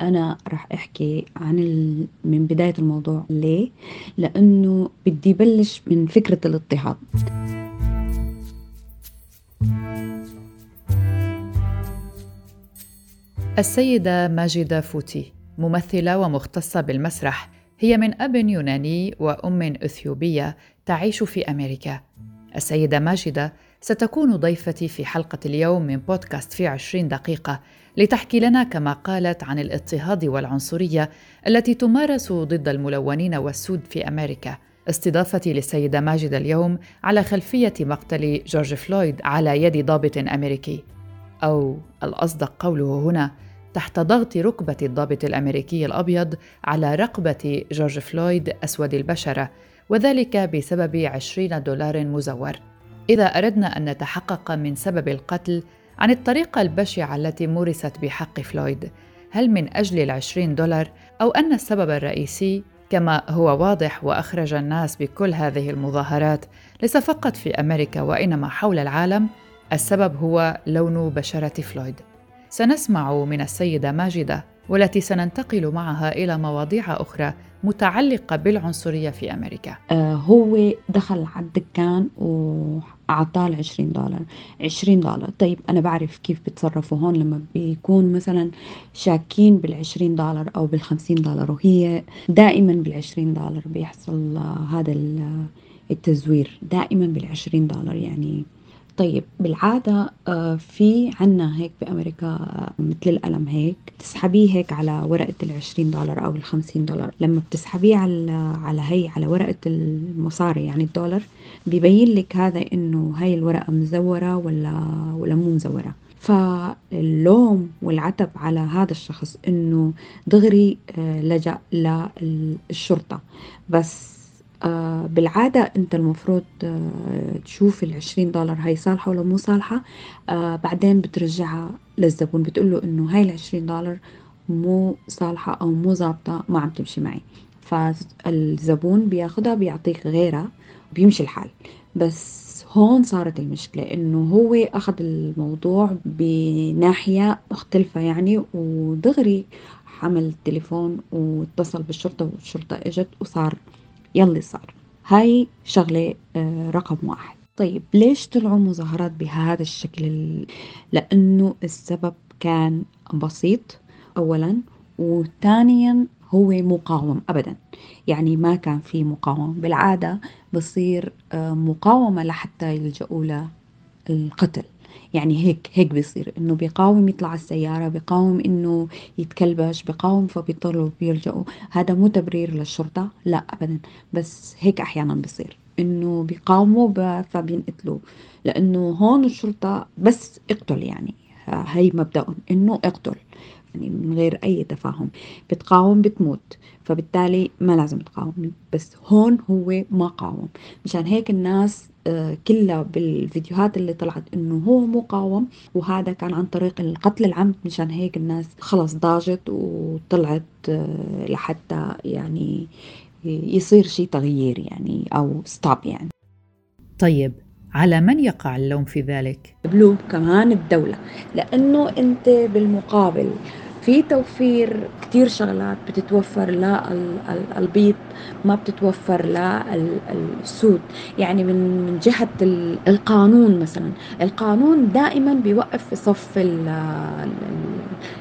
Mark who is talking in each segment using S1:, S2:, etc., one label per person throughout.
S1: أنا رح أحكي عن ال... من بداية الموضوع ليه؟ لأنه بدي بلش من فكرة الاضطهاد
S2: السيدة ماجدة فوتي ممثلة ومختصة بالمسرح هي من أب يوناني وأم أثيوبية تعيش في أمريكا السيدة ماجدة ستكون ضيفتي في حلقة اليوم من بودكاست في عشرين دقيقة لتحكي لنا كما قالت عن الاضطهاد والعنصرية التي تمارس ضد الملونين والسود في أمريكا. استضافتي للسيدة ماجدة اليوم على خلفية مقتل جورج فلويد على يد ضابط أمريكي. أو الأصدق قوله هنا تحت ضغط ركبة الضابط الأمريكي الأبيض على رقبة جورج فلويد أسود البشرة وذلك بسبب عشرين دولار مزور. إذا أردنا أن نتحقق من سبب القتل عن الطريقة البشعة التي مورست بحق فلويد هل من أجل العشرين دولار أو أن السبب الرئيسي كما هو واضح وأخرج الناس بكل هذه المظاهرات ليس فقط في أمريكا وإنما حول العالم السبب هو لون بشرة فلويد. سنسمع من السيدة ماجدة والتي سننتقل معها إلى مواضيع أخرى متعلقة بالعنصرية في أمريكا.
S1: آه هو دخل على الدكان وأعطاه 20 دولار. 20 دولار. طيب أنا بعرف كيف بتصرفوا هون لما بيكون مثلا شاكين بال 20 دولار أو بال 50 دولار وهي دائما بال 20 دولار بيحصل هذا التزوير. دائما بال 20 دولار يعني طيب بالعادة آه، في عنا هيك بأمريكا آه، مثل القلم هيك تسحبيه هيك على ورقة العشرين دولار أو الخمسين دولار. لما بتسحبيه على على هي على ورقة المصاري يعني الدولار ببين لك هذا إنه هاي الورقة مزورة ولا ولا مو مزورة. فاللوم والعتب على هذا الشخص إنه دغري آه، لجأ للشرطة. بس آه بالعادة أنت المفروض آه تشوف العشرين دولار هاي صالحة ولا مو صالحة. آه بعدين بترجعها للزبون بتقول له إنه هاي العشرين دولار مو صالحة أو مو ظابطة ما عم تمشي معي. فالزبون بياخدها بيعطيك غيرها بيمشي الحال. بس هون صارت المشكلة إنه هو أخذ الموضوع بناحية مختلفة يعني ودغري حمل التليفون واتصل بالشرطة والشرطة إجت وصار يلي صار. هاي شغلة آه، رقم واحد. طيب ليش طلعوا مظاهرات بهذا الشكل؟ لأنه السبب كان بسيط أولا وثانيا هو مقاوم أبدا. يعني ما كان في مقاومة. بالعادة بصير آه، مقاومة لحتى يلجأوا للقتل. يعني هيك هيك بيصير إنه بيقاوم يطلع السيارة بيقاوم إنه يتكلبش بيقاوم فبيضطروا بيرجعوا هذا مو تبرير للشرطة لا ابدا. بس هيك أحيانا بيصير إنه بيقاوموا فبينقتلوا. لأنه هون الشرطة بس اقتل يعني هي مبدأهم إنه اقتل يعني من غير أي تفاهم. بتقاوم بتموت فبالتالي ما لازم تقاوم. بس هون هو ما قاوم. مشان هيك الناس كلها بالفيديوهات اللي طلعت إنه هو مقاوم وهذا كان عن طريق القتل العمد مشان هيك الناس خلص ضاجت وطلعت آه، لحتى يعني يصير شيء تغيير يعني أو ستوب يعني
S2: طيب على من يقع اللوم في ذلك؟
S1: بلوم كمان الدولة لأنه أنت بالمقابل في توفير كتير شغلات بتتوفر للبيض ما بتتوفر للسود يعني من من جهة القانون مثلا. القانون دائما بيوقف في صف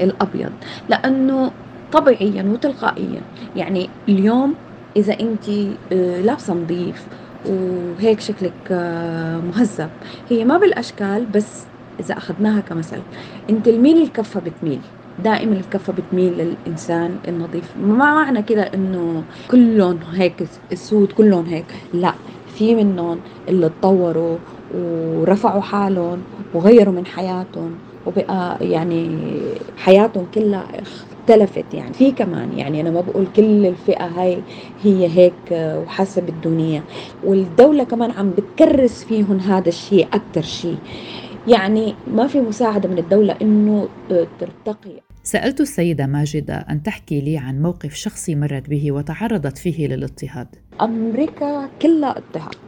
S1: الأبيض. لأنه طبيعيا وتلقائيا يعني اليوم إذا أنت آه، لابسة نظيف وهيك شكلك آه، مهذب هي ما بالأشكال بس إذا أخذناها كمثل أنت لمين الكفة بتميل. دائما الكفة بتميل للإنسان النظيف. ما معنى كده إنه كلهم هيك السود كلهم هيك؟ لا في منهم اللي تطوروا ورفعوا حالهم وغيروا من حياتهم وبقى يعني حياتهم كلها اختلفت يعني. في كمان يعني أنا ما بقول كل الفئة هاي هي هيك وحسب الدنيا. والدولة كمان عم بتكرس فيهم هذا الشيء أكثر شيء. يعني ما في مساعدة من الدولة إنه ترتقي
S2: سألت السيدة ماجدة أن تحكي لي عن موقف شخصي مرت به وتعرضت فيه للاضطهاد.
S1: أمريكا كلها اضطهاد.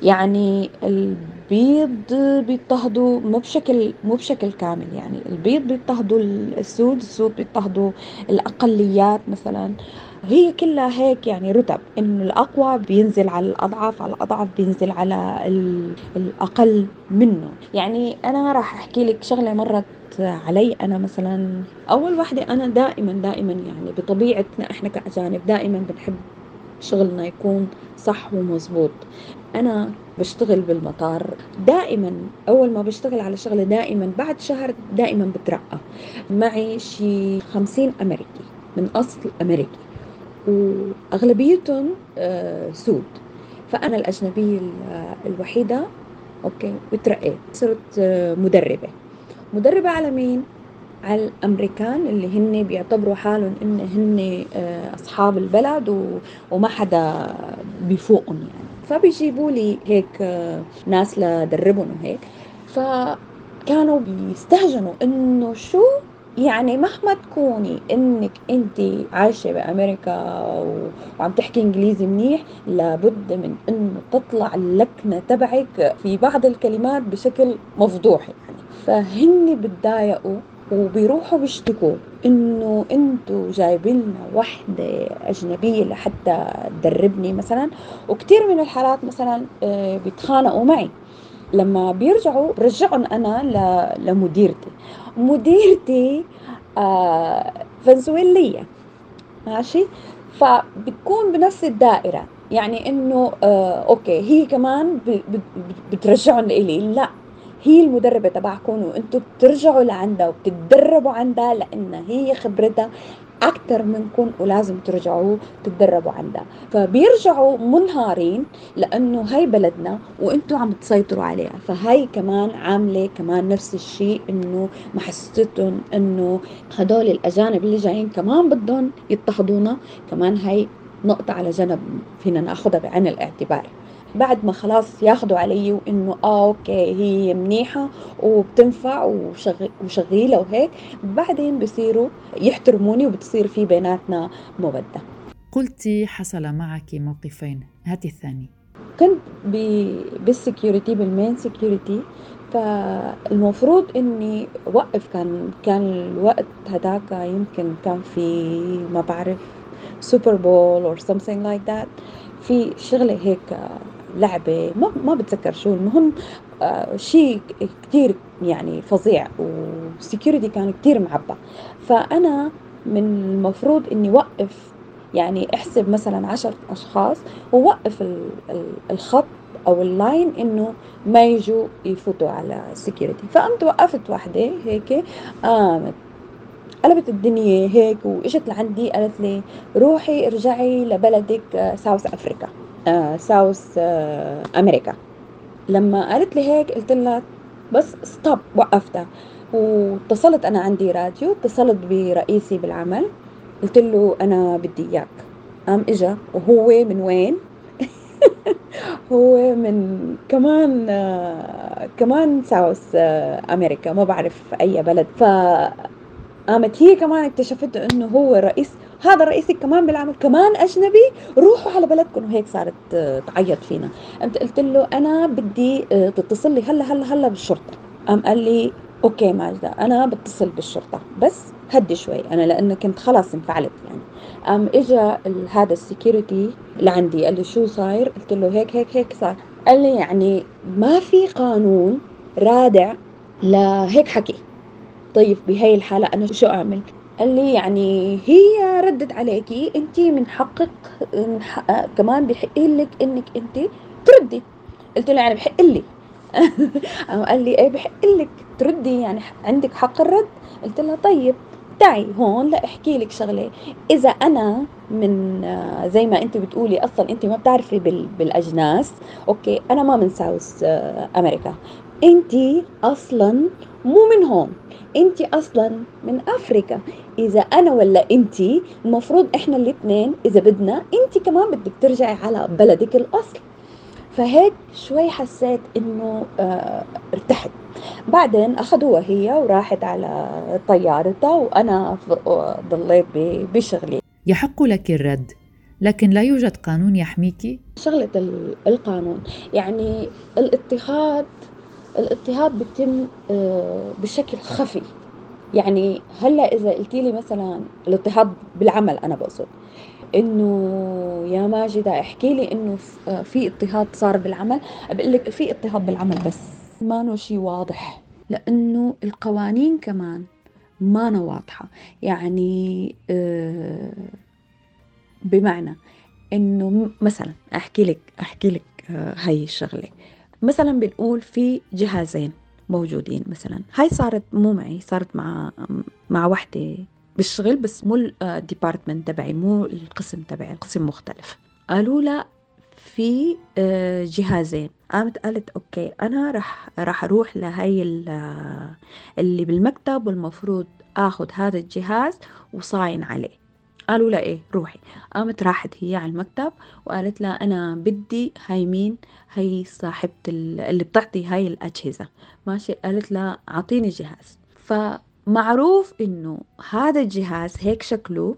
S1: يعني البيض بيضطهدوا مو بشكل مو بشكل كامل. يعني البيض بيضطهدوا السود السود بيضطهدوا الأقليات مثلا. هي كلها هيك يعني رتب إنه الأقوى بينزل على الأضعف على الأضعف بينزل على الأقل منه. يعني أنا راح أحكي لك شغلة مرت علي. أنا مثلا أول وحدة أنا دائما دائما يعني بطبيعتنا إحنا كأجانب دائما بنحب شغلنا يكون صح ومظبوط. أنا بشتغل بالمطار. دائما أول ما بشتغل على شغلة دائما بعد شهر دائما بترقى. معي شي خمسين أمريكي من أصل أمريكي. وأغلبيتهم آه، سود. فأنا الأجنبية الوحيدة أوكي وترقيت. صرت آه، مدربة. مدربة على مين؟ على الأمريكان اللي هن بيعتبروا حالهم إن هن آه، أصحاب البلد وما حدا بيفوقهم يعني. فبيجيبوا لي هيك آه، ناس لدربهم وهيك. فكانوا بيستهجنوا إنه شو؟ يعني مهما تكوني إنك أنت عايشة بأمريكا وعم تحكي إنجليزي منيح لابد من إنه تطلع اللكنة تبعك في بعض الكلمات بشكل مفضوح يعني. فهن بتضايقوا وبيروحوا بيشتكوا إنه إنتوا جايبين لنا وحدة أجنبية لحتى تدربني مثلا. وكثير من الحالات مثلا آه، بيتخانقوا معي. لما بيرجعوا برجعهم أنا لمديرتي. مديرتي آه، فنزويلية. ماشي؟ فبتكون بنفس الدائرة. يعني إنه آه أوكي هي كمان بترجعهم لإلي. لا. هي المدربة تبعكم وأنتم بترجعوا لعندها وبتتدربوا عندها لأن هي خبرتها أكثر منكم ولازم ترجعوا تتدربوا عندها. فبيرجعوا منهارين لأنه هاي بلدنا وأنتم عم تسيطروا عليها. فهاي كمان عاملة كمان نفس الشيء إنه محسستهم إنه هدول الأجانب اللي جايين كمان بدهم يضطهدونا كمان هاي نقطة على جنب فينا ناخذها بعين الاعتبار. بعد ما خلاص ياخذوا علي وإنه آه أوكي هي منيحة وبتنفع وشغ... وشغيلة وهيك بعدين بصيروا يحترموني وبتصير في بيناتنا مودة.
S2: قلت حصل معك موقفين. هاتي الثاني.
S1: كنت ب... بال security بال main security فالمفروض إني وقف. كان كان الوقت هداك يمكن كان في ما بعرف Super Bowl or something like that. في شغلة هيك لعبة ما ما بتذكر شو المهم آه شيء كثير يعني فظيع وال security كان كثير معبى فأنا من المفروض إني وقف يعني أحسب مثلا عشر أشخاص ووقف الخط أو ال line إنه ما يجوا يفوتوا على ال security فقمت وقفت وحدة هيك قامت قلبت الدنيا هيك وإجت لعندي قالت لي روحي ارجعي لبلدك South Africa South آه، أمريكا لما قالت لي هيك قلت لها بس stop وقفتها. واتصلت أنا عندي راديو اتصلت برئيسي بالعمل. قلت له أنا بدي إياك. قام إجا وهو من وين؟ هو من كمان آه كمان ساوث آه أمريكا ما بعرف أي بلد. ف قامت هي كمان اكتشفت إنه هو رئيس هذا رئيسك كمان بالعمل كمان أجنبي. روحوا على بلدكم. وهيك صارت آه، تعيط فينا. قمت قلت له أنا بدي آه، تتصل لي هلا هلا هلا بالشرطة. قام قال لي okay ماجدة أنا بتصل بالشرطة. بس هدي شوي. أنا لأنه كنت خلاص انفعلت يعني. قام اجى هذا ال security لعندي. قال لي شو صاير؟ قلت له هيك هيك هيك صار. قال لي يعني ما في قانون رادع لهيك حكي. طيب بهي الحالة أنا شو أعمل؟ قال لي يعني هي ردت عليكي انت من حقك من حق كمان بحق لك انك انت تردي. قلت له يعني بحق لي. قال لي إيه بحق لك تردي؟ يعني عندك حق الرد. قلت لها طيب تعي هون لأحكي لك شغلة. إذا أنا من زي ما أنت بتقولي أصلا أنت ما بتعرفي بالأجناس okay أنا ما من South أمريكا. انت أصلا مو من هون. انت أصلا من افريكا إذا أنا ولا انت المفروض إحنا الاثنين إذا بدنا انت كمان بدك ترجعي على بلدك الأصل. فهيك شوي حسيت إنه آه ارتحت. بعدين اخذوها هي وراحت على طيارتها وأنا ضليت بشغلي.
S2: يحق لك الرد لكن لا يوجد قانون يحميك؟
S1: شغلة القانون. يعني الاضطهاد الاضطهاد بيتم آه، بشكل خفي. يعني هلأ إذا قلتي لي مثلا الاضطهاد بالعمل أنا بقصد إنه يا ماجدة احكي لي إنه آه، في اضطهاد صار بالعمل بقول لك في اضطهاد بالعمل بس ما شيء واضح. لأنه القوانين كمان ما واضحة. يعني آه، بمعنى إنه مثلا أحكي لك أحكي لك هاي الشغلة. مثلا بنقول في جهازين موجودين مثلا. هاي صارت مو معي صارت مع مع وحدة بالشغل بس مو ال department تبعي مو القسم تبعي القسم مختلف. قالوا لا في آه، جهازين. قامت قالت okay أنا راح راح أروح لهي اللي بالمكتب والمفروض آخذ هذا الجهاز وصاين عليه. قالوا لا إيه روحي. قامت راحت هي على المكتب وقالت لها أنا بدي هاي مين؟ هي صاحبة اللي بتعطي هاي الأجهزة. ماشي؟ قالت لها أعطيني جهاز. فمعروف إنه هذا الجهاز هيك شكله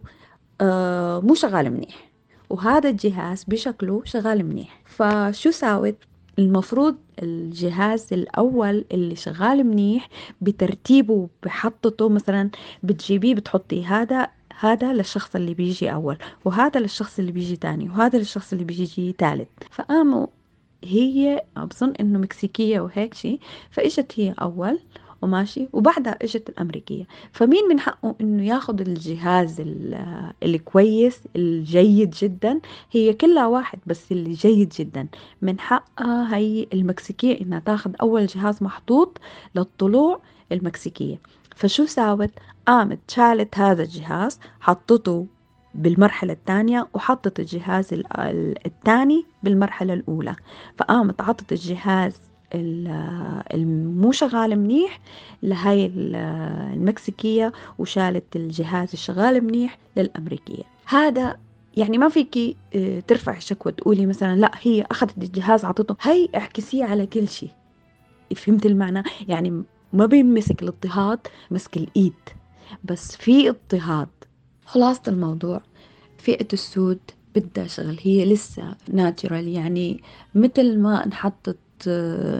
S1: آه مو شغال منيح. وهذا الجهاز بشكله شغال منيح. فشو ساوت؟ المفروض الجهاز الأول اللي شغال منيح بترتيبه بحطته مثلا بتجيبيه بتحطي هذا هذا للشخص اللي بيجي أول وهذا للشخص اللي بيجي تاني وهذا للشخص اللي بيجي تالت. فقاموا هي بظن إنه مكسيكية وهيك شيء فإجت هي أول وماشي وبعدها إجت الأمريكية. فمين من حقه إنه ياخذ الجهاز الكويس الجيد جدا؟ هي كلها واحد بس اللي جيد جدا. من حقها هي المكسيكية إنها تاخذ أول جهاز محطوط للطلوع المكسيكية. فشو ساوت؟ قامت شالت هذا الجهاز حطته بالمرحلة الثانية وحطت الجهاز الثاني بالمرحلة الأولى. فقامت عطت الجهاز المو شغال منيح لهاي المكسيكية وشالت الجهاز الشغال منيح للأمريكية. هذا يعني ما فيكي آه، ترفعي شكوى تقولي مثلا لا هي أخذت الجهاز عطته. هي اعكسيه على كل شيء. فهمت المعنى؟ يعني ما بيمسك الاضطهاد مسك الإيد. بس في اضطهاد. خلاصة الموضوع. فئة السود بدها شغل. هي لسه ناتشرال يعني مثل ما انحطت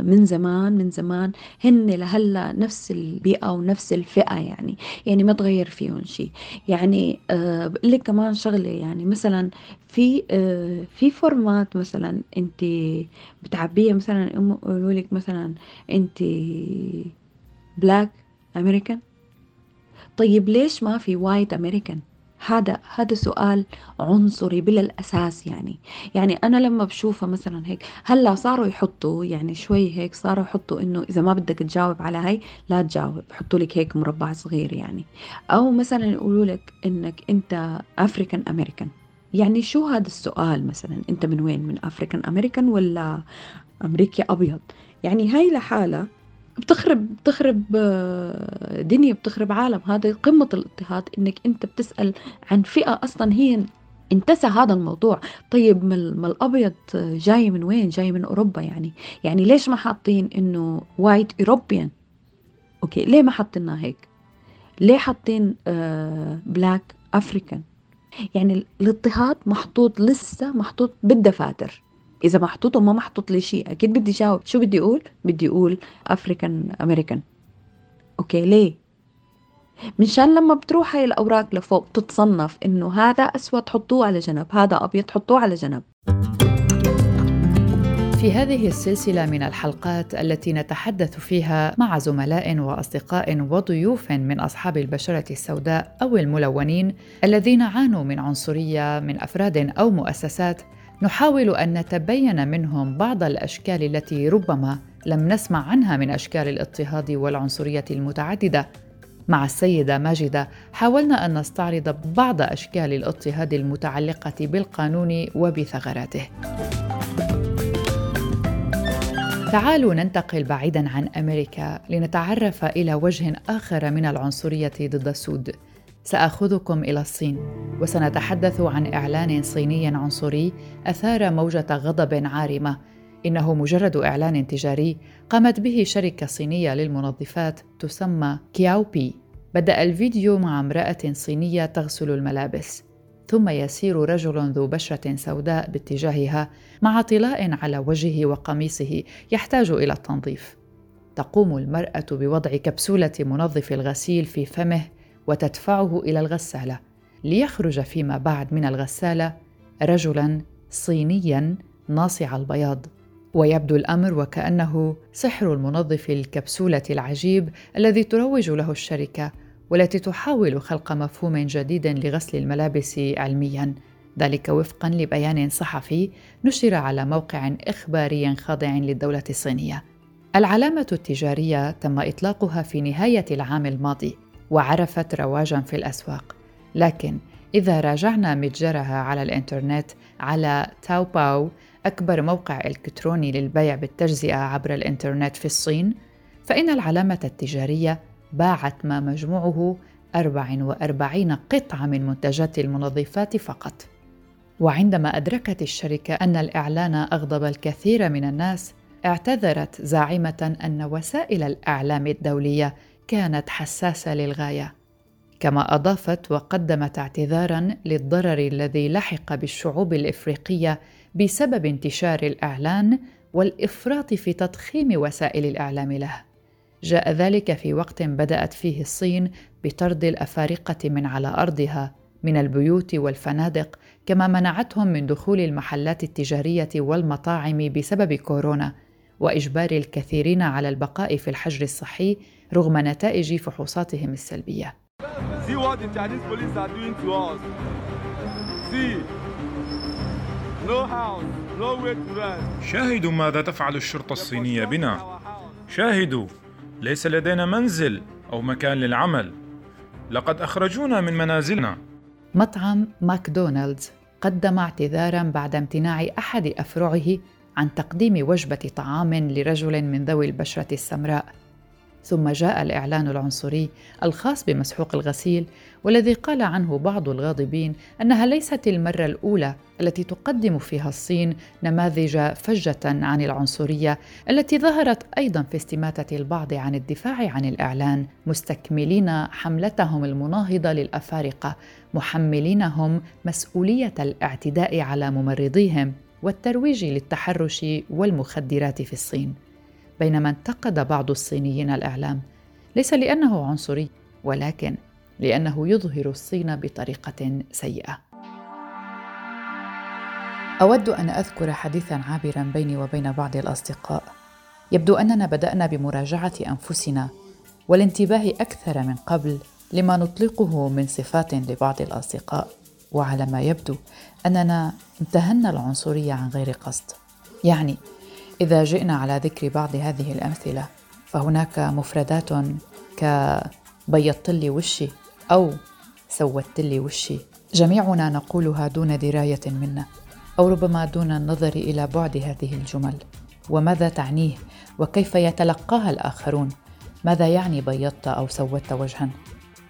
S1: من زمان من زمان هن لهلا نفس البيئة ونفس الفئة يعني. يعني ما تغير فيهم شيء يعني بقول لك كمان شغلة يعني. مثلا في أه في فورمات مثلا انت بتعبيها. مثلا يقولوا لك مثلا انت Black American طيب ليش ما في White American هذا هذا سؤال عنصري بلا يعني. يعني أنا لما بشوفها مثلا هيك هلأ صاروا يحطوا يعني شوي هيك صاروا يحطوا إنه إذا ما بدك تجاوب على هاي لا تجاوب يحطوا لك هيك مربع صغير يعني. أو مثلا يقولوا لك إنك أنت African American يعني شو هذا السؤال مثلا؟ أنت من وين؟ من African American ولا أمريكي أبيض؟ يعني هاي لحالها بتخرب بتخرب آه، دنيا بتخرب عالم. هذا قمة الاضطهاد إنك أنت بتسأل عن فئة أصلا هي انتسى هذا الموضوع. طيب ما الأبيض جاي من وين؟ جاي من أوروبا يعني. يعني ليش ما حاطين إنه White European okay ليه ما حاطينها هيك؟ ليه حاطين Black آه، African يعني الاضطهاد محطوط لسه محطوط بالدفاتر. إذا محطوط وما محطوط لي شيء. أكيد بدي جاوب. شو بدي أقول؟ بدي أقول African American okay ليه؟ منشان لما بتروح هاي الأوراق لفوق تتصنف إنه هذا أسود حطوه على جنب هذا أبيض حطوه على جنب.
S2: في هذه السلسلة من الحلقات التي نتحدث فيها مع زملاء وأصدقاء وضيوف من أصحاب البشرة السوداء أو الملونين الذين عانوا من عنصرية من أفراد أو مؤسسات نحاول أن نتبين منهم بعض الأشكال التي ربما لم نسمع عنها من أشكال الاضطهاد والعنصرية المتعددة. مع السيدة ماجدة حاولنا أن نستعرض بعض أشكال الاضطهاد المتعلقة بالقانون وبثغراته. تعالوا ننتقل بعيدا عن أمريكا لنتعرف إلى وجه آخر من العنصرية ضد السود. سأخذكم إلى الصين وسنتحدث عن إعلان صيني عنصري أثار موجة غضب عارمة إنه مجرد إعلان تجاري قامت به شركة صينية للمنظفات تسمى كياو بي بدأ الفيديو مع امرأة صينية تغسل الملابس ثم يسير رجل ذو بشرة سوداء باتجاهها مع طلاء على وجهه وقميصه يحتاج إلى التنظيف. تقوم المرأة بوضع كبسولة منظف الغسيل في فمه وتدفعه إلى الغسالة، ليخرج فيما بعد من الغسالة رجلا صينيا ناصع البياض. ويبدو الأمر وكأنه سحر المنظف الكبسولة العجيب الذي تروج له الشركة والتي تحاول خلق مفهوم جديد لغسل الملابس علميا. ذلك وفقا لبيان صحفي نشر على موقع إخباري خاضع للدولة الصينية. العلامة التجارية تم إطلاقها في نهاية العام الماضي. وعرفت رواجا في الأسواق لكن إذا راجعنا متجرها على الإنترنت على تاو باو أكبر موقع إلكتروني للبيع بالتجزئة عبر الإنترنت في الصين فإن العلامة التجارية باعت ما مجموعه 44 قطعة من منتجات المنظفات فقط. وعندما أدركت الشركة أن الإعلان أغضب الكثير من الناس، اعتذرت زاعمة أن وسائل الإعلام الدولية كانت حساسة للغاية. كما أضافت وقدمت اعتذارا للضرر الذي لحق بالشعوب الإفريقية بسبب انتشار الإعلان والإفراط في تضخيم وسائل الإعلام له. جاء ذلك في وقت بدأت فيه الصين بطرد الأفارقة من على أرضها من البيوت والفنادق كما منعتهم من دخول المحلات التجارية والمطاعم بسبب كورونا وإجبار الكثيرين على البقاء في الحجر الصحي رغم نتائج فحوصاتهم السلبية.
S3: شاهدوا ماذا تفعل الشرطة الصينية بنا. شاهدوا ليس لدينا منزل أو مكان للعمل. لقد أخرجونا من منازلنا.
S2: مطعم ماكدونالدز قدم اعتذارا بعد امتناع أحد أفرعه عن تقديم وجبة طعام لرجل من ذوي البشرة السمراء. ثم جاء الإعلان العنصري الخاص بمسحوق الغسيل والذي قال عنه بعض الغاضبين أنها ليست المرة الأولى التي تقدم فيها الصين نماذج فجة عن العنصرية التي ظهرت أيضا في استماتة البعض عن الدفاع عن الإعلان مستكملين حملتهم المناهضة للأفارقة محملينهم مسؤولية الاعتداء على ممرضيهم والترويج للتحرش والمخدرات في الصين. بينما انتقد بعض الصينيين الإعلام. ليس لأنه عنصري ولكن لأنه يظهر الصين بطريقة سيئة. أود أن أذكر حديثا عابرا بيني وبين بعض الأصدقاء. يبدو أننا بدأنا بمراجعة أنفسنا والانتباه أكثر من قبل لما نطلقه من صفات لبعض الأصدقاء. وعلى ما يبدو أننا امتهنا العنصرية عن غير قصد. يعني إذا جئنا على ذكر بعض هذه الأمثلة فهناك مفردات كبيضت لي وشي أو سودت لي وشي. جميعنا نقولها دون دراية منا أو ربما دون النظر إلى بعد هذه الجمل. وماذا تعنيه؟ وكيف يتلقاها الآخرون؟ ماذا يعني بيضت أو سودت وجها؟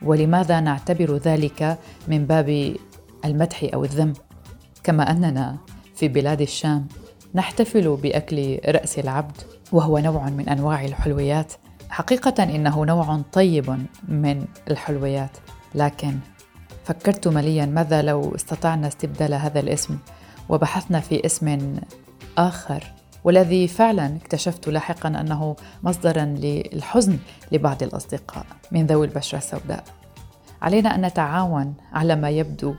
S2: ولماذا نعتبر ذلك من باب المدح أو الذم؟ كما أننا في بلاد الشام نحتفل بأكل رأس العبد وهو نوع من أنواع الحلويات. حقيقة إنه نوع طيب من الحلويات لكن فكرت مليا ماذا لو استطعنا استبدال هذا الاسم وبحثنا في اسم آخر والذي فعلا اكتشفت لاحقا أنه مصدرا للحزن لبعض الأصدقاء من ذوي البشرة السوداء. علينا أن نتعاون على ما يبدو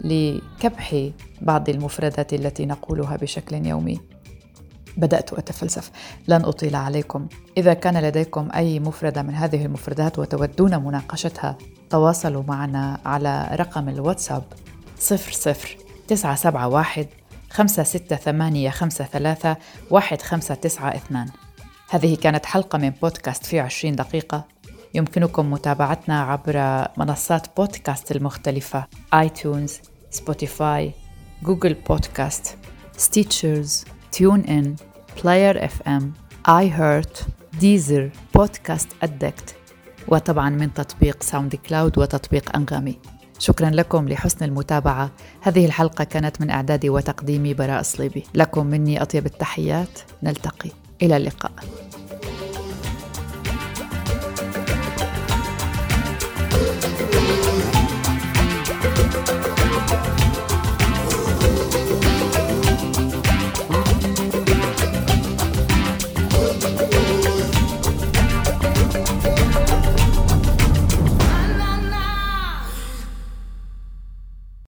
S2: لكبح بعض المفردات التي نقولها بشكل يومي. بدأت أتفلسف. لن أطيل عليكم. إذا كان لديكم أي مفردة من هذه المفردات وتودون مناقشتها تواصلوا معنا على رقم الواتساب 00971 56853 1592 هذه كانت حلقة من بودكاست في 20 دقيقة. يمكنكم متابعتنا عبر منصات بودكاست المختلفة iTunes، Spotify، Google Podcasts، Stitcher، TuneIn، Player FM، iHeart، Deezer، Podcast Addict وطبعا من تطبيق SoundCloud وتطبيق أنغامي. شكرا لكم لحسن المتابعة. هذه الحلقة كانت من إعدادي وتقديمي براء صليبي لكم مني أطيب التحيات. نلتقي. إلى اللقاء.